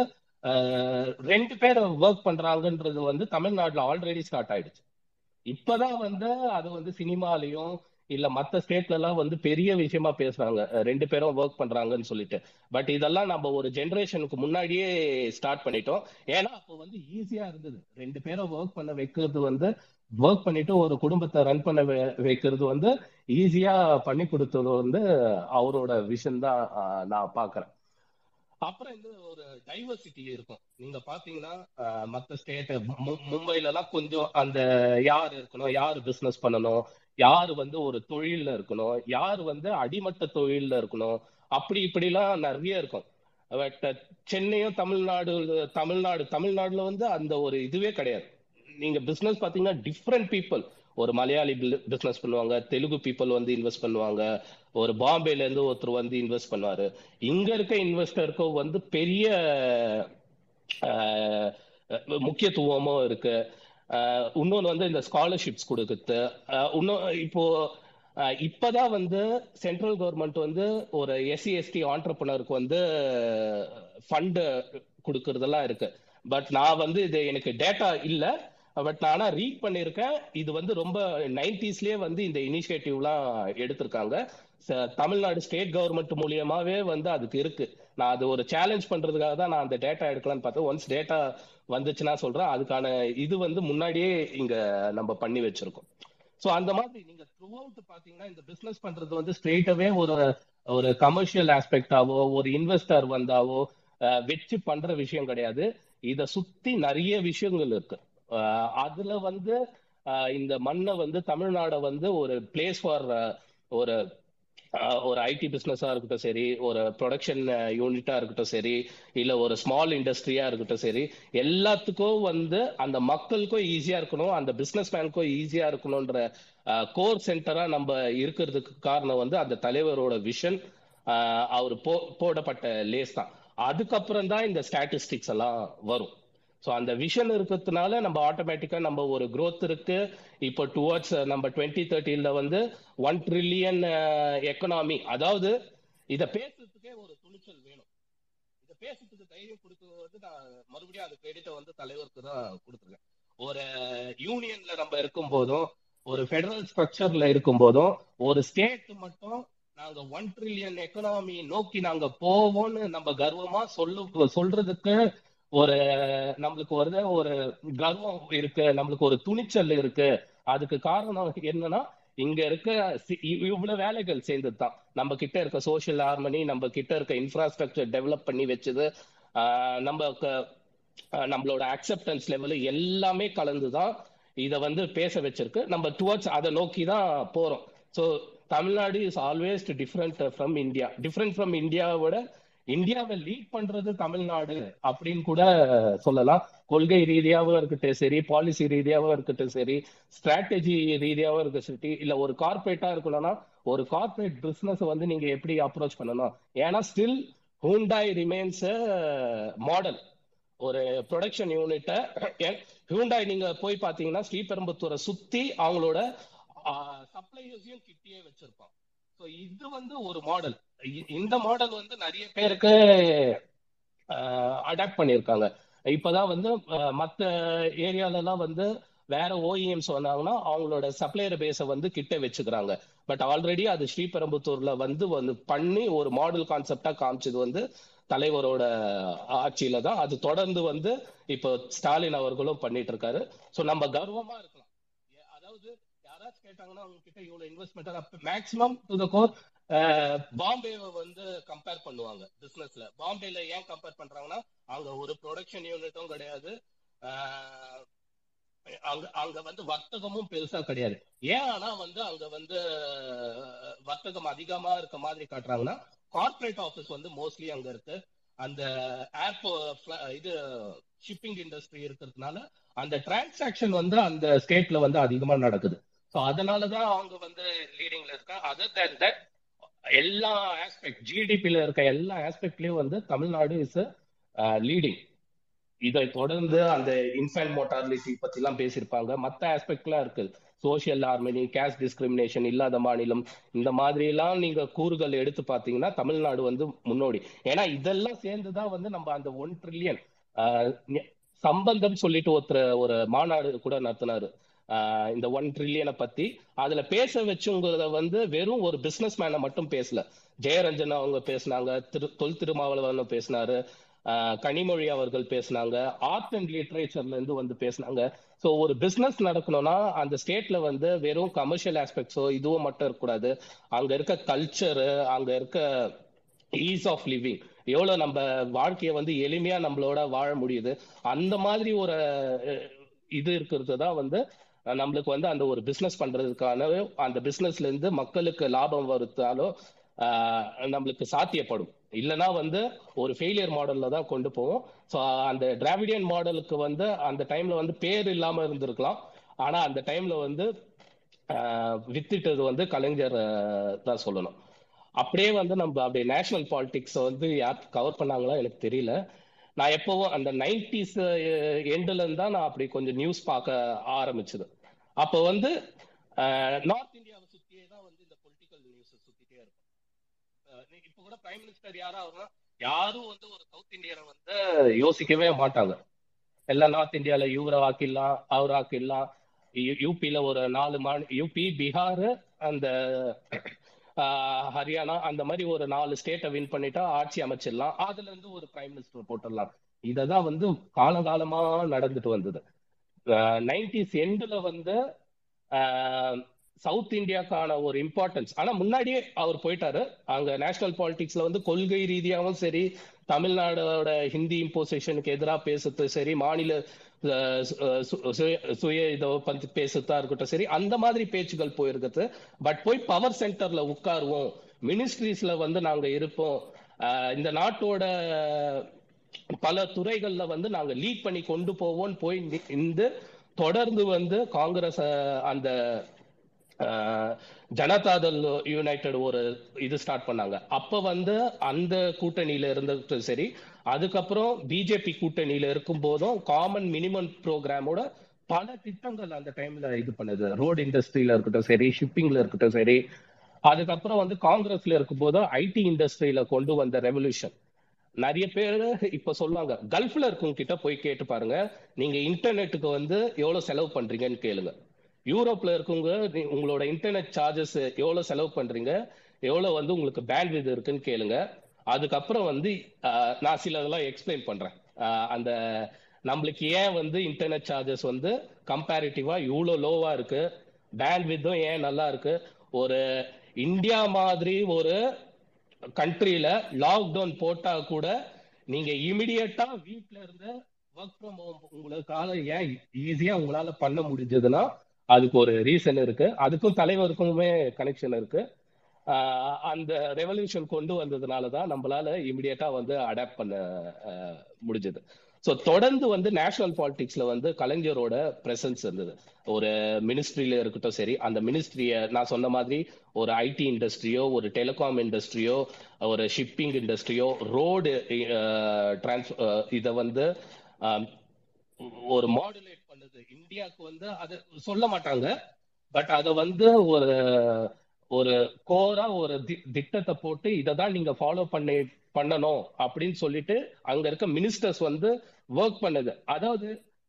ரெண்டு பேர் ஒர்க் பண்றாங்கன்றது வந்து தமிழ்நாட்டுல ஆல்ரெடி ஸ்டார்ட் ஆயிடுச்சு. இப்பதான் வந்து அது வந்து சினிமாலையும் இல்ல மத்த ஸ்டேட்ல எல்லாம் வந்து பெரிய விஷயமா பேசுறாங்க. ரெண்டு பேரும் ஒர்க் பண்றாங்கன்னு சொல்லிட்டு. பட் இதெல்லாம் நம்ம ஒரு ஜென்ரேஷனுக்கு முன்னாடியே ஸ்டார்ட் பண்ணிட்டோம். ஏன்னா அப்போ வந்து ஈஸியா இருந்தது. ரெண்டு பேரும் ஒர்க் பண்ண வைக்கிறது வந்து ஒர்க் பண்ணிட்டு ஒரு குடும்பத்தை ரன் பண்ண வைக்கிறது வந்து ஈஸியா பண்ணி கொடுத்தது வந்து அவரோட விஷன் தான் நான் பாக்குறேன். அப்புறம் இந்த ஒரு டைவர்சிட்டி இருக்கும். நீங்க பாத்தீங்கன்னா மத்த ஸ்டேட் மும்பைல எல்லாம் கொஞ்சம் அந்த யார் இருக்கணும் யார் பிசினஸ் பண்ணணும் யார் வந்து ஒரு தொழில்ல இருக்கணும் யார் வந்து அடிமட்ட தொழில்ல இருக்கணும் அப்படி இப்படிலாம் நிறைய இருக்கும். பட் சென்னையும் தமிழ்நாடு தமிழ்நாடு தமிழ்நாடுல வந்து அந்த ஒரு இதுவே கிடையாது. நீங்க பிசினஸ் பாத்தீங்கன்னா டிஃப்ரெண்ட் பீப்புள் ஒரு மலையாளி பிசினஸ் பண்ணுவாங்க தெலுங்கு பீப்புள் வந்து இன்வெஸ்ட் பண்ணுவாங்க ஒரு பாம்பேல இருந்து ஒருத்தர் வந்து இன்வெஸ்ட் பண்ணுவாரு. இங்க இருக்க இன்வெஸ்டருக்கும் வந்து பெரிய முக்கியத்துவமும் இருக்கு. இன்னொன்று வந்து இந்த ஸ்காலர்ஷிப்ஸ் கொடுக்குறது. இன்னும் இப்போ இப்பதான் வந்து சென்ட்ரல் கவர்மெண்ட் வந்து ஒரு எஸ்சி எஸ்டி ஆண்டர்பனருக்கு வந்து ஃபண்டு கொடுக்கறதெல்லாம் இருக்கு. பட் நான் வந்து இது எனக்கு டேட்டா இல்லை. பட் நான் ஆனால் ரீட் பண்ணியிருக்கேன். இது வந்து ரொம்ப நைன்டிஸ்லயே வந்து இந்த இனிஷியேட்டிவ்லாம் எடுத்திருக்காங்க. தமிழ்நாடு ஸ்டேட் கவர்மெண்ட் மூலியமாவே வந்து அதுக்கு இருக்குது நான் அது ஒரு சேலஞ்ச் பண்றதுக்காக தான் நான் அந்த டேட்டா எடுக்கலாம்னு பார்த்தேன். ஒன்ஸ் டேட்டா வந்துச்சுன்னா சொல்றேன். அதுக்கான இது வந்து முன்னாடியே இங்க நம்ம பண்ணி வச்சிருக்கோம். ஸோ அந்த மாதிரி நீங்க த்ரூ அவுட் பாத்தீங்கன்னா இந்த பிசினஸ் பண்றது வந்து ஸ்ட்ரெயிட்டாவே ஒரு ஒரு கமர்ஷியல் ஆஸ்பெக்டாவோ ஒரு இன்வெஸ்டர் வந்தாவோ வச்சு பண்ற விஷயம் கிடையாது. இதை சுத்தி நிறைய விஷயங்கள் இருக்கு. அதுல வந்து இந்த மண்ணை வந்து தமிழ்நாடை வந்து ஒரு பிளேஸ் ஃபார் ஒரு ஒரு ஐடி பிசினஸா இருக்கட்டும் சரி ஒரு ப்ரொடக்ஷன் யூனிட்டா uh, இருக்கட்டும் சரி இல்ல ஒரு ஸ்மால் இண்டஸ்ட்ரியா இருக்கட்டும் சரி எல்லாத்துக்கும் வந்து அந்த மக்களுக்கும் ஈஸியா இருக்கணும் அந்த பிசினஸ் மேனுக்கும் ஈஸியா இருக்கணும்ன்ற கோர் சென்டரா நம்ம இருக்கிறதுக்கு காரணம் வந்து அந்த தலைவரோட விஷன் அவர் போ போடப்பட்ட லேஸ் தான். அதுக்கப்புறம் தான் இந்த ஸ்டாட்டிஸ்டிக்ஸ் எல்லாம் வரும். ஸோ அந்த விஷன் இருக்கிறதுனால நம்ம ஆட்டோமேட்டிக்கா நம்ம ஒரு க்ரோத் இருக்கு. இப்போ டுவர்ட்ஸ் நம்ம டுவெண்ட்டி தேர்ட்டில வந்து ஒன் ட்ரில்லியன் எக்கனாமி அதாவது இதை பேசுறதுக்கே ஒரு துணிச்சல் வேணும். இதை பேசுறதுக்கு தைரியம் கொடுக்கிறது நான் மறுபடியும் அந்த கிரெடிட்டை வந்து தலைவருக்கு தான் கொடுத்துருக்கேன். ஒரு யூனியன்ல நம்ம இருக்கும் போதும் ஒரு ஃபெடரல் ஸ்ட்ரக்சர்ல இருக்கும் போதும் ஒரு ஸ்டேட் மட்டும் நாங்க ஒன் ட்ரில்லியன் எக்கனாமி நோக்கி நாங்க போவோம்னு நம்ம கர்வமா சொல்லு சொல்றதுக்கு ஒரு நம்மளுக்கு ஒரு ஒரு கர்வம் இருக்கு நம்மளுக்கு ஒரு துணிச்சல் இருக்கு. அதுக்கு காரணம் என்னன்னா இங்க இருக்க சி- இவ்- இவ்வளவு வேலைகள் சேர்ந்தது தான் நம்ம கிட்ட இருக்க சோஷியல் ஹார்மனி நம்ம கிட்ட இருக்க இன்ஃப்ராஸ்ட்ரக்சர் டெவலப் பண்ணி வச்சது நம்ம க- நம்மளோட அக்செப்டன்ஸ் லெவலு எல்லாமே கலந்துதான் இத வந்து பேச வச்சிருக்கு. நம்ம டுவர்ட்ஸ் அதை நோக்கி தான் போறோம். So Tamil Nadu is always different from India different from இந்தியாவோட இந்தியாவை லீட் பண்றது தமிழ்நாடு அப்படின்னு கூட சொல்லலாம். கொள்கை ரீதியாகவும் இருக்கட்டும் சரி பாலிசி ரீதியாகவும் இருக்கட்டும் சரி ஸ்ட்ராட்டஜி ரீதியாகவும் இருக்கட்டும் சரி இல்ல ஒரு கார்பரேட்டா இருக்கணும்னா ஒரு கார்பரேட் பிசினஸ் வந்து நீங்க எப்படி அப்ரோச் பண்ணணும்? ஏன்னா ஸ்டில் ஹூண்டாய் ரிமைன்ஸ் மாடல் ஒரு ப்ரொடக்ஷன் யூனிட்டை ஹூண்டாய் நீங்க போய் பாத்தீங்கன்னா ஸ்ரீபெரும்புத்தூரை சுத்தி அவங்களோட சப்ளையர்ஸையும் கிட்டியே வச்சிருப்பான் இது வந்து ஒரு மாடல் இந்த மாடல் வந்து நிறைய பேருக்கு அடாப்ட் பண்ணியிருக்காங்க. இப்பதான் வந்து மற்ற மத்த ஏரியால எல்லாம் வந்து வேற ஓஇஎம்ஸ் வந்தாங்கன்னா அவங்களோட சப்ளையர் பேஸை வந்து கிட்ட வச்சுக்கிறாங்க. பட் ஆல்ரெடி அது ஸ்ரீபெரும்புத்தூர்ல வந்து வந்து பண்ணி ஒரு மாடல் கான்செப்டா காமிச்சது வந்து தலைவரோட ஆட்சியில தான் அது தொடர்ந்து வந்து இப்போ ஸ்டாலின் அவர்களும் பண்ணிட்டு இருக்காரு. ஸோ நம்ம கர்வமா இருக்கலாம் யாராச்சும் கேட்டாங்கன்னா அவங்க கிட்ட இவ்வளவு investment maximum to the core பாம்பேவை வந்து கம்பேர் பண்ணுவாங்க பிசினஸ்ல பாம்பேல ஏன் கம்பேர் பண்றாங்கன்னா அங்க ஒரு ப்ரொடக்ஷன் யூனிட்டும் கிடையாது. ஆஹ் அங்க அங்க வந்து வர்த்தகமும் பெருசா கிடையாது. ஏன் ஆனா வந்து அங்க வந்து வர்த்தகம் அதிகமா இருக்க மாதிரி காட்டுறாங்கன்னா கார்ப்பரேட் ஆபீஸ் வந்து மோஸ்ட்லி அங்க இருக்கு. அந்த ஏர்போ இது ஷிப்பிங் இண்டஸ்ட்ரி இருக்கிறதுனால அந்த டிரான்சாக்ஷன் வந்து அந்த ஸ்டேட்ல வந்து அதிகமா நடக்குது. ஸோ அதனாலதான் அவங்க வந்து லீடிங்ல இருக்காங்க. அதர் தேன் தட் எல்லா ஆஸ்பெக்ட் ஜிடிபியில இருக்க எல்லா ஆஸ்பெக்ட்லயும் வந்து தமிழ்நாடு இஸ் லீடிங் uh, இதை தொடர்ந்து அந்த இன்ஃபேன்ட் மோட்டார்லிட்டி பத்தி எல்லாம் பேசியிருப்பாங்க. மற்ற ஆஸ்பெக்ட்லாம் இருக்கு. சோஷியல் ஹார்மனி கேஸ்ட் டிஸ்கிரிமினேஷன் இல்லாத மாநிலம் இந்த மாதிரி எல்லாம் நீங்க கூறுகள் எடுத்து பாத்தீங்கன்னா தமிழ்நாடு வந்து முன்னோடி. ஏன்னா இதெல்லாம் சேர்ந்துதான் வந்து நம்ம அந்த ஒன் ட்ரில்லியன் சம்பந்தம் சொல்லிட்டு ஒருத்தர் ஒரு மாநாடு கூட நடத்தினாரு. இந்த ஒன் ட்ரில்லியனை பத்தி. அதுல பேச வச்சுங்கிறத வந்து வெறும் ஒரு பிசினஸ் மேனை மட்டும் பேசல. ஜெயரஞ்சன் அவங்க பேசினாங்க திரு தொல் திருமாவளவன் பேசினாரு கனிமொழி அவர்கள் பேசினாங்க ஆர்ட் அண்ட் லிட்ரேச்சர்ல இருந்து வந்து பேசினாங்க. ஸோ ஒரு பிஸ்னஸ் நடக்கணும்னா அந்த ஸ்டேட்ல வந்து வெறும் கமர்ஷியல் ஆஸ்பெக்ட்ஸோ இதுவோ மட்டும் இருக்கக்கூடாது. அங்க இருக்க கல்ச்சரு அங்க இருக்க ஈஸ் ஆஃப் லிவிங் எவ்வளவு நம்ம வாழ்க்கையை வந்து எளிமையா நம்மளோட வாழ முடியுது? அந்த மாதிரி ஒரு இது இருக்கிறது தான் வந்து நம்மளுக்கு வந்து அந்த ஒரு பிசினஸ் பண்றதுக்கான அந்த பிசினஸ்ல இருந்து மக்களுக்கு லாபம் வருத்தாலோ நம்மளுக்கு சாத்தியப்படும். இல்லைன்னா வந்து ஒரு ஃபெயிலியர் மாடல்ல தான் கொண்டு போவோம். ஸோ அந்த டிராவிடியன் மாடலுக்கு வந்து அந்த டைம்ல வந்து பேர் இல்லாம இருந்திருக்கலாம். ஆனா அந்த டைம்ல வந்து வித்துட்டது வித்திட்டது வந்து கலைஞர் தான் சொல்லணும். அப்படியே வந்து நம்ம அப்படியே நேஷனல் பாலிடிக்ஸ் வந்து யார் கவர் பண்ணாங்களா எனக்கு தெரியல. நான் எப்பவும் அந்த நைன்டிஸ் எண்ட்ல இருந்தா தான் நான் அப்படி கொஞ்சம் நியூஸ் பார்க்க ஆரம்பிச்சது. அப்போ வந்து நார்த் இந்தியாவை சுத்தியே தான் வந்து இந்த பொலிட்டிக்கல் நியூஸ் சுத்திட்டே இருக்கும். இப்போ இப்ப கூட பிரைம் மினிஸ்டர் யாராவது யாரும் வந்து ஒரு சவுத் இந்தியனை வந்து யோசிக்கவே மாட்டாங்க. எல்லாம் நார்த் இந்தியால இவரை வாக்கிடலாம் அவர் ஆக்கிடலாம் யூ- ஒரு நாலு மாநில யூபி பீகார் அந்த ஹரியானா அந்த மாதிரி ஒரு நாலு ஸ்டேட்டை வின் பண்ணிட்டா ஆட்சி அமைச்சிடலாம். அதுல இருந்து ஒரு பிரைம் மினிஸ்டர் போட்டுடலாம். இததான் வந்து காலகாலமா நடந்துட்டு வந்தது. நைன்டிஸ் எண்ட்ல வந்து சவுத் இந்தியாக்கான ஒரு இம்பார்ட்டன்ஸ் ஆனா முன்னாடியே அவர் போயிட்டாரு. அங்க நேஷனல் பாலிடிக்ஸ்ல வந்து கொள்கை ரீதியாகவும் சரி தமிழ்நாடோட ஹிந்தி இம்போசிஷனுக்கு எதிராக பேசுறது சரி மாநில சுய- சுய பத்தி பேசுறதா இருக்கட்டும் சரி அந்த மாதிரி பேச்சுகள் போயிருக்குது. பட் போய் பவர் சென்டர்ல உட்காருவோம். மினிஸ்ட்ரிஸ்ல வந்து நாங்க இருப்போம். இந்த நாட்டோட பல துறைகள்ல வந்து நாங்க லீட் பண்ணி கொண்டு போவோம் போய் இந்த தொடர்ந்து வந்து காங்கிரஸ் அந்த ஜனதாதள் யுனைடெட் ஒரு இது ஸ்டார்ட் பண்ணாங்க. அப்ப வந்து அந்த கூட்டணியில இருந்தும் சரி அதுக்கப்புறம் பிஜேபி கூட்டணியில இருக்கும் போதும் காமன் மினிமம் ப்ரோக்ராமோட பல திட்டங்கள் அந்த டைம்ல இது பண்ணுது. ரோடு இண்டஸ்ட்ரியில இருக்கட்டும் சரி ஷிப்பிங்ல இருக்கட்டும் சரி. அதுக்கப்புறம் வந்து காங்கிரஸ்ல இருக்கும் போதும் ஐடி இண்டஸ்ட்ரியில கொண்டு வந்த ரெவல்யூஷன் நிறைய பேர் இப்ப சொல்லுவாங்க கல்ஃப்ல இருக்கவங்க கிட்ட போய் கேட்டு பாருங்க. நீங்க இன்டர்நெட்டுக்கு வந்து எவ்வளவு செலவு பண்றீங்கன்னு கேளுங்க. யூரோப்ல இருக்கவங்க நீ- உங்களோட இன்டர்நெட் சார்ஜஸ் எவ்வளவு செலவு பண்றீங்க? எவ்வளவு வந்து உங்களுக்கு பேண்ட் இது இருக்குன்னு கேளுங்க. அதுக்கப்புறம் வந்து நான் சில இதெல்லாம் எக்ஸ்பிளைன் பண்றேன் அந்த நம்மளுக்கு ஏன் வந்து இன்டர்நெட் சார்ஜஸ் வந்து கம்பேரிட்டிவா இவ்வளோ லோவா இருக்கு? பேண்ட்வித்தும் ஏன் நல்லா இருக்கு? ஒரு இந்தியா மாதிரி ஒரு கண்ட்ரியில லாக்டவுன் போட்டா கூட நீங்க இமிடியட்டா வீட்ல இருந்து ஒர்க் ஃப்ரம் ஹோம் உங்களுக்கால ஏன் ஈஸியா உங்களால பண்ண முடிஞ்சதுன்னா அதுக்கு ஒரு ரீசன் இருக்கு. அதுக்கும் தலைவருக்குமே கனெக்ஷன் இருக்கு. அந்த ரெவல்யூஷன் கொண்டு வந்ததுனால தான் நம்மளால இமிடியட்டா வந்து அடாப்ட் பண்ண முடிஞ்சது. ஸோ தொடர்ந்து வந்து நேஷனல் பாலிடிக்ஸ்ல வந்து கலைஞரோட பிரசன்ஸ் இருந்தது. ஒரு மினிஸ்ட்ரியில இருக்கட்டும் சரி அந்த மினிஸ்ட்ரிய நான் சொன்ன மாதிரி ஒரு ஐடி இண்டஸ்ட்ரியோ ஒரு டெலிகாம் இண்டஸ்ட்ரியோ ஒரு ஷிப்பிங் இண்டஸ்ட்ரியோ ரோடு டிரான்ஸ் இதை வந்து ஒரு மாடுலேட் பண்ணுது. இந்தியாவுக்கு வந்து அதை சொல்ல மாட்டாங்க. பட் அதை வந்து ஒரு ஒரு கோரா ஒரு தி- திட்டத்தை போட்டு இதை தான் நீங்க ஃபாலோ பண்ணி பண்ணணும் அப்படின்னு சொல்லிட்டு அங்க இருக்க மினிஸ்டர்ஸ் வந்து ஒர்க் பண்ணுது. அதாவது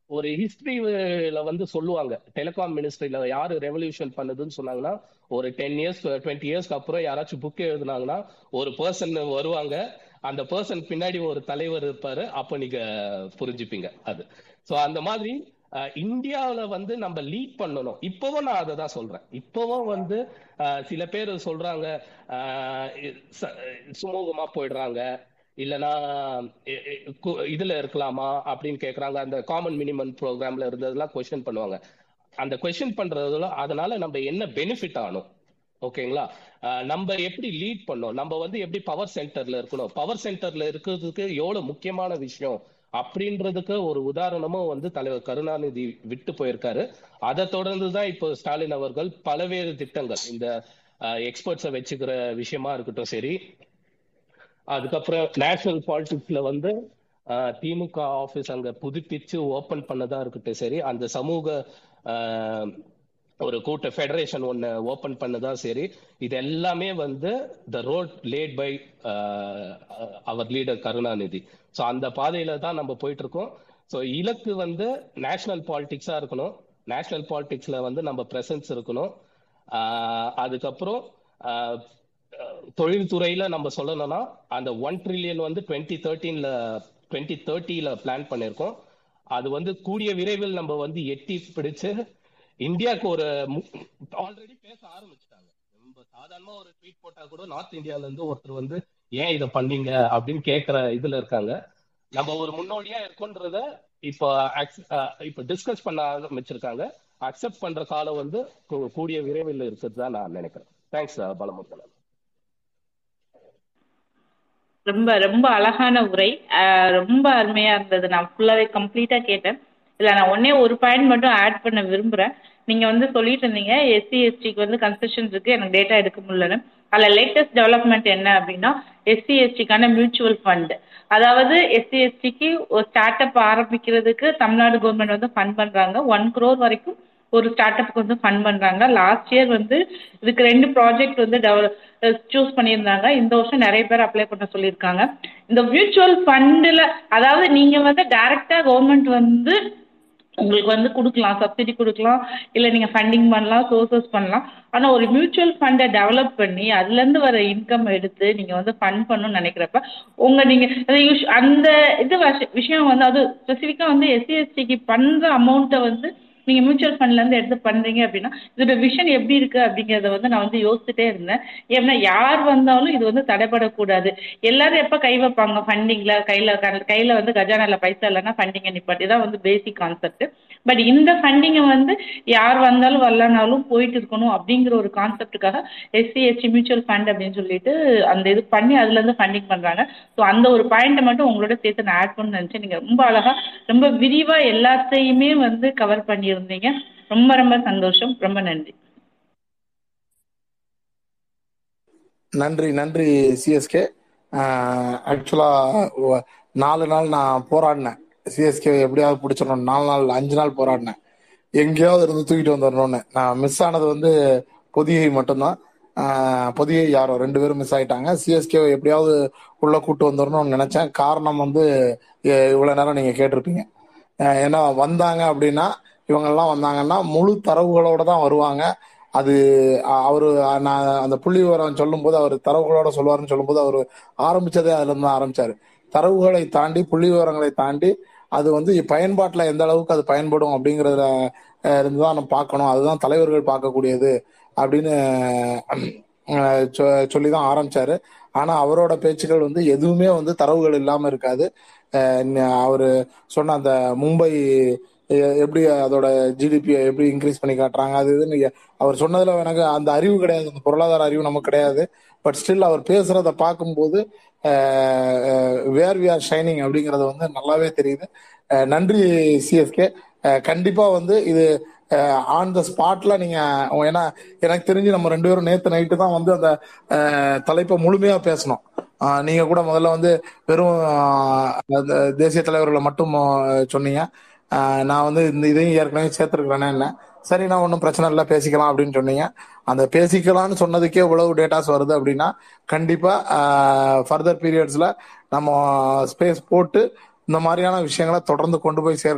ஒரு ஹிஸ்டரியில வந்து சொல்லுவாங்க. டெலிகாம் மினிஸ்ட்ரியில யாரு ரெவல்யூஷன் பண்ணுதுன்னு சொன்னாங்கன்னா ஒரு டென் இயர்ஸ் டுவெண்ட்டி இயர்ஸ்க்கு அப்புறம் யாராச்சும் புக் எழுதுனாங்கன்னா ஒரு பர்சன் வருவாங்க. அந்த பர்சன் பின்னாடி ஒரு தலைவர் இருப்பாரு. அப்ப நீங்க புரிஞ்சுப்பீங்க அது. சோ அந்த மாதிரி இந்தியாவில் வந்து நம்ம லீட் பண்ணணும். இப்பவும் நான் அதை தான் சொல்றேன். இப்பவும் வந்து சில பேர் சொல்றாங்க. சுமூகமா போயிடுறாங்க. இல்லனா இதுல இருக்கலாமா அப்படின்னு கேக்குறாங்க. அந்த காமன் மினிமம் ப்ரோக்ராம்ல இருந்ததெல்லாம் கொஸ்டின் பண்ணுவாங்க. அந்த கொஸ்டின் பண்றதுல அதனால நம்ம என்ன பெனிஃபிட் ஆகணும்? ஓகேங்களா? நம்ம எப்படி லீட் பண்ணோம் நம்ம வந்து எப்படி பவர் சென்டர்ல இருக்கணும்? பவர் சென்டர்ல இருக்கிறதுக்கு எவ்வளவு முக்கியமான விஷயம்? அப்படின்றதுக்கு ஒரு உதாரணமும் வந்து தலைவர் கருணாநிதி விட்டு போயிருக்காரு. அதை தொடர்ந்து தான் இப்போ ஸ்டாலின் அவர்கள் பலவேறு திட்டங்கள் இந்த எக்ஸ்பர்ட்ஸை வச்சுக்கிற விஷயமா இருக்கட்டும் சரி அதுக்கப்புறம் நேஷனல் பாலிடிக்ஸ்ல வந்து திமுக ஆபீஸ் அங்க புதுப்பிச்சு ஓபன் பண்ணதா இருக்கட்டும் சரி அந்த சமூக ஒரு கூட்ட ஃபெடரேஷன் ஒன்று ஓப்பன் பண்ணதா சரி. இது எல்லாமே வந்து the road laid by our leader Karunanidhi. So அந்த பாதையில தான் நம்ம போயிட்டு இருக்கோம் ஸோ இலக்கு வந்து நேஷனல் பாலிடிக்ஸா இருக்கணும். நேஷனல் பாலிடிக்ஸ்ல வந்து நம்ம பிரசன்ஸ் இருக்கணும். Uh, அதுக்கப்புறம் ஆஹ் தொழில்துறையில நம்ம சொல்லணும்னா அந்த ஒன் ட்ரில்லியன் வந்து டுவெண்ட்டி தேர்ட்டீன்ல டுவெண்ட்டி தேர்ட்டியில் பிளான் பண்ணியிருக்கோம். அது வந்து கூடிய விரைவில் நம்ம வந்து எட்டி பிடிச்சு இந்தியாவுக்கு ஒரு ஆல்ரெடி பேச ஆரம்பிச்சிட்டாங்க. நம்ம சாதாரணமா ஒரு ட்வீட் போட்டா கூட நார்த் இந்தியால இருந்து ஒருத்தர் வந்து ஏன் இதை பண்ணீங்க? அப்படின்னு கேக்குற இதுல இருக்காங்க. நம்ம ஒரு முன்னோடியா இருக்கோன்றத இப்போ இப்ப இப்போ டிஸ்கஸ் பண்ண ஆரம்பிச்சிருக்காங்க. அக்செப்ட் பண்ற காலம் வந்து கூ- கூடிய விரைவில் இருக்கிறது தான் நான் நினைக்கிறேன். தேங்க்ஸ் பலமுத்தன் ரொம்ப ரொம்ப அழகான உரை. ரொம்ப அருமையா இருந்தது. நான் ஃபுல்லாவே கம்ப்ளீட்டா கேட்டேன். இல்ல நான் ஒன்னே ஒரு பாயிண்ட் மட்டும் ஆட் பண்ண விரும்புறேன். நீங்க வந்து சொல்லிட்டு இருந்தீங்க எஸ்சி எஸ்டிக்கு வந்து கன்செஷன் இருக்கு எனக்கு டேட்டா எடுக்க முடியலன்னு. அதுல லேட்டஸ்ட் டெவலப்மெண்ட் என்ன அப்படின்னா எஸ்சி எஸ்டிக்கான மியூச்சுவல் ஃபண்ட் அதாவது எஸ்சி எஸ்டிக்கு ஒரு ஸ்டார்ட் அப் ஆரம்பிக்கிறதுக்கு தமிழ்நாடு கவர்மெண்ட் வந்து ஃபண்ட் பண்றாங்க. ஒன் க்ரோர் வரைக்கும் ஒரு ஸ்டார்ட் அப்புக்கு வந்து ஃபண்ட் பண்றாங்க. லாஸ்ட் இயர் வந்து இதுக்கு ரெண்டு ப்ராஜெக்ட் வந்து டெவலப் சூஸ் பண்ணியிருந்தாங்க. இந்த வருஷம் நிறைய பேர் அப்ளை பண்ண சொல்லியிருக்காங்க. இந்த மியூச்சுவல் ஃபண்டில் அதாவது நீங்க வந்து டைரக்டா கவர்மெண்ட் வந்து உங்களுக்கு வந்து கொடுக்கலாம் சப்சிடி கொடுக்கலாம் இல்லை நீங்கள் ஃபண்டிங் பண்ணலாம் சோர்சஸ் பண்ணலாம். ஆனால் ஒரு மியூச்சுவல் ஃபண்டை டெவலப் பண்ணி அதுலேருந்து வர இன்கம் எடுத்து நீங்கள் வந்து ஃபண்ட் பண்ணணும்னு நினைக்கிறப்ப உங்கள் நீங்கள் அந்த இது விஷயம் வந்து அது ஸ்பெசிஃபிக்காக வந்து எஸ்சி எஸ்டிக்கு பண்ணுற அமௌண்ட்டை வந்து நீங்க மியூச்சுவல் ஃபண்ட்ல இருந்து எடுத்து பண்றீங்க அப்படின்னா இதோட விஷன் எப்படி இருக்கு அப்படிங்கறத வந்து நான் வந்து யோசிச்சுட்டே இருந்தேன். ஏன்னா யார் வந்தாலும் இது வந்து தடைபடக்கூடாது எல்லாரும் எப்ப கை வைப்பாங்க? ஃபண்டிங்ல கையில கையில வந்து கஜானால பைசா இல்லைன்னா ஃபண்டிங்கை நிப்பாட்டி. தான் வந்து பேசிக் கான்செப்ட் பட் இந்த ஃபண்டிங்கை வந்து யார் வந்தாலும் வரலனாலும் போயிட்டு இருக்கணும் அப்படிங்கிற ஒரு கான்செப்டுக்காக எஸ்சி எஸ்டி மியூச்சுவல் ஃபண்ட் அப்படின்னு சொல்லிட்டு அந்த இது பண்ணி அதுலேருந்து ஃபண்டிங் பண்ணுறாங்க ஸோ அந்த ஒரு பாயிண்ட்டை மட்டும் உங்களோட சேர்த்து நான் ஆட் பண்ண நினச்சேன். நீங்கள் ரொம்ப அழகாக ரொம்ப விரிவாக எல்லாத்தையுமே வந்து கவர் பண்ணியிருந்தீங்க. ரொம்ப ரொம்ப சந்தோஷம். ரொம்ப நன்றி. நன்றி நன்றி சிஎஸ்கே ஆக்சுவலா நாலு நாள் நான் போராடினேன். சிஎஸ்கே எப்படியாவது பிடிச்சிடணும் நாலு நாள் அஞ்சு நாள் போராடினேன். எங்கேயாவது இருந்து தூக்கிட்டு வந்துடணும்னு. நான் மிஸ் ஆனது வந்து பொதியை மட்டும்தான். பொதியை யாரோ ரெண்டு பேரும் மிஸ் ஆயிட்டாங்க. சிஎஸ்கே எப்படியாவது உள்ள கூட்டு வந்துடணும்னு நினைச்சேன். காரணம் வந்து இவ்வளவு நேரம் நீங்க கேட்டிருப்பீங்க. ஏன்னா வந்தாங்க அப்படின்னா இவங்கெல்லாம் வந்தாங்கன்னா முழு தரவுகளோட தான் வருவாங்க. அது அவரு நான் அந்த புள்ளி விவரம் சொல்லும்போது அவர் தரவுகளோட சொல்லுவாருன்னு சொல்லும்போது அவர் ஆரம்பிச்சதே அதுல இருந்து தான் ஆரம்பிச்சாரு. தரவுகளை தாண்டி புள்ளி விவரங்களை தாண்டி அது வந்து பயன்பாட்டில் எந்த அளவுக்கு அது பயன்படும் அப்படிங்கறதுல இருந்து தான் நம்ம பார்க்கணும். அதுதான் தலைவர்கள் பார்க்கக்கூடியது அப்படின்னு சொ- சொல்லி தான் ஆரம்பிச்சாரு. ஆனா அவரோட பேச்சுக்கள் வந்து எதுவுமே வந்து தரவுகள் இல்லாம இருக்காது. அவர் அவரு சொன்ன அந்த மும்பை எப்படி அதோட ஜிடிபியை எப்படி இன்க்ரீஸ் பண்ணி காட்டுறாங்க அது இதுன்னு அவர் சொன்னதுல எனக்கு அந்த அறிவு கிடையாது. அந்த பொருளாதார அறிவு நமக்கு கிடையாது. பட் ஸ்டில் அவர் பேசுறத பார்க்கும்போது வேர் வி ஆர் ஷைனிங் அப்படிங்கறது வந்து நல்லாவே தெரியுது. நன்றி சிஎஸ்கே கண்டிப்பா வந்து இது ஆன் த ஸ்பாட்ல நீங்க ஏன்னா எனக்கு தெரிஞ்சு நம்ம ரெண்டு பேரும் நேத்து நைட்டு தான் வந்து அந்த தலைப்பை முழுமையா பேசணும். நீங்க கூட முதல்ல வந்து வெறும் தேசிய தலைவர்களை மட்டும் சொன்னீங்க. நான் வந்து இந்த இதையும் ஏற்கனவே சேர்த்துருக்கிறேன்னா என்ன சரி நான் ஒன்றும் பிரச்சனை இல்லை பேசிக்கலாம் அப்படின்னு சொன்னீங்க. அந்த பேசிக்கலாம்னு சொன்னதுக்கே இவ்வளவு டேட்டாஸ் வருது அப்படின்னா கண்டிப்பாக ஃபர்தர் பீரியட்ஸில் நம்ம ஸ்பேஸ் போட்டு இந்த மாதிரியான விஷயங்களை தொடர்ந்து கொண்டு போய் சேர்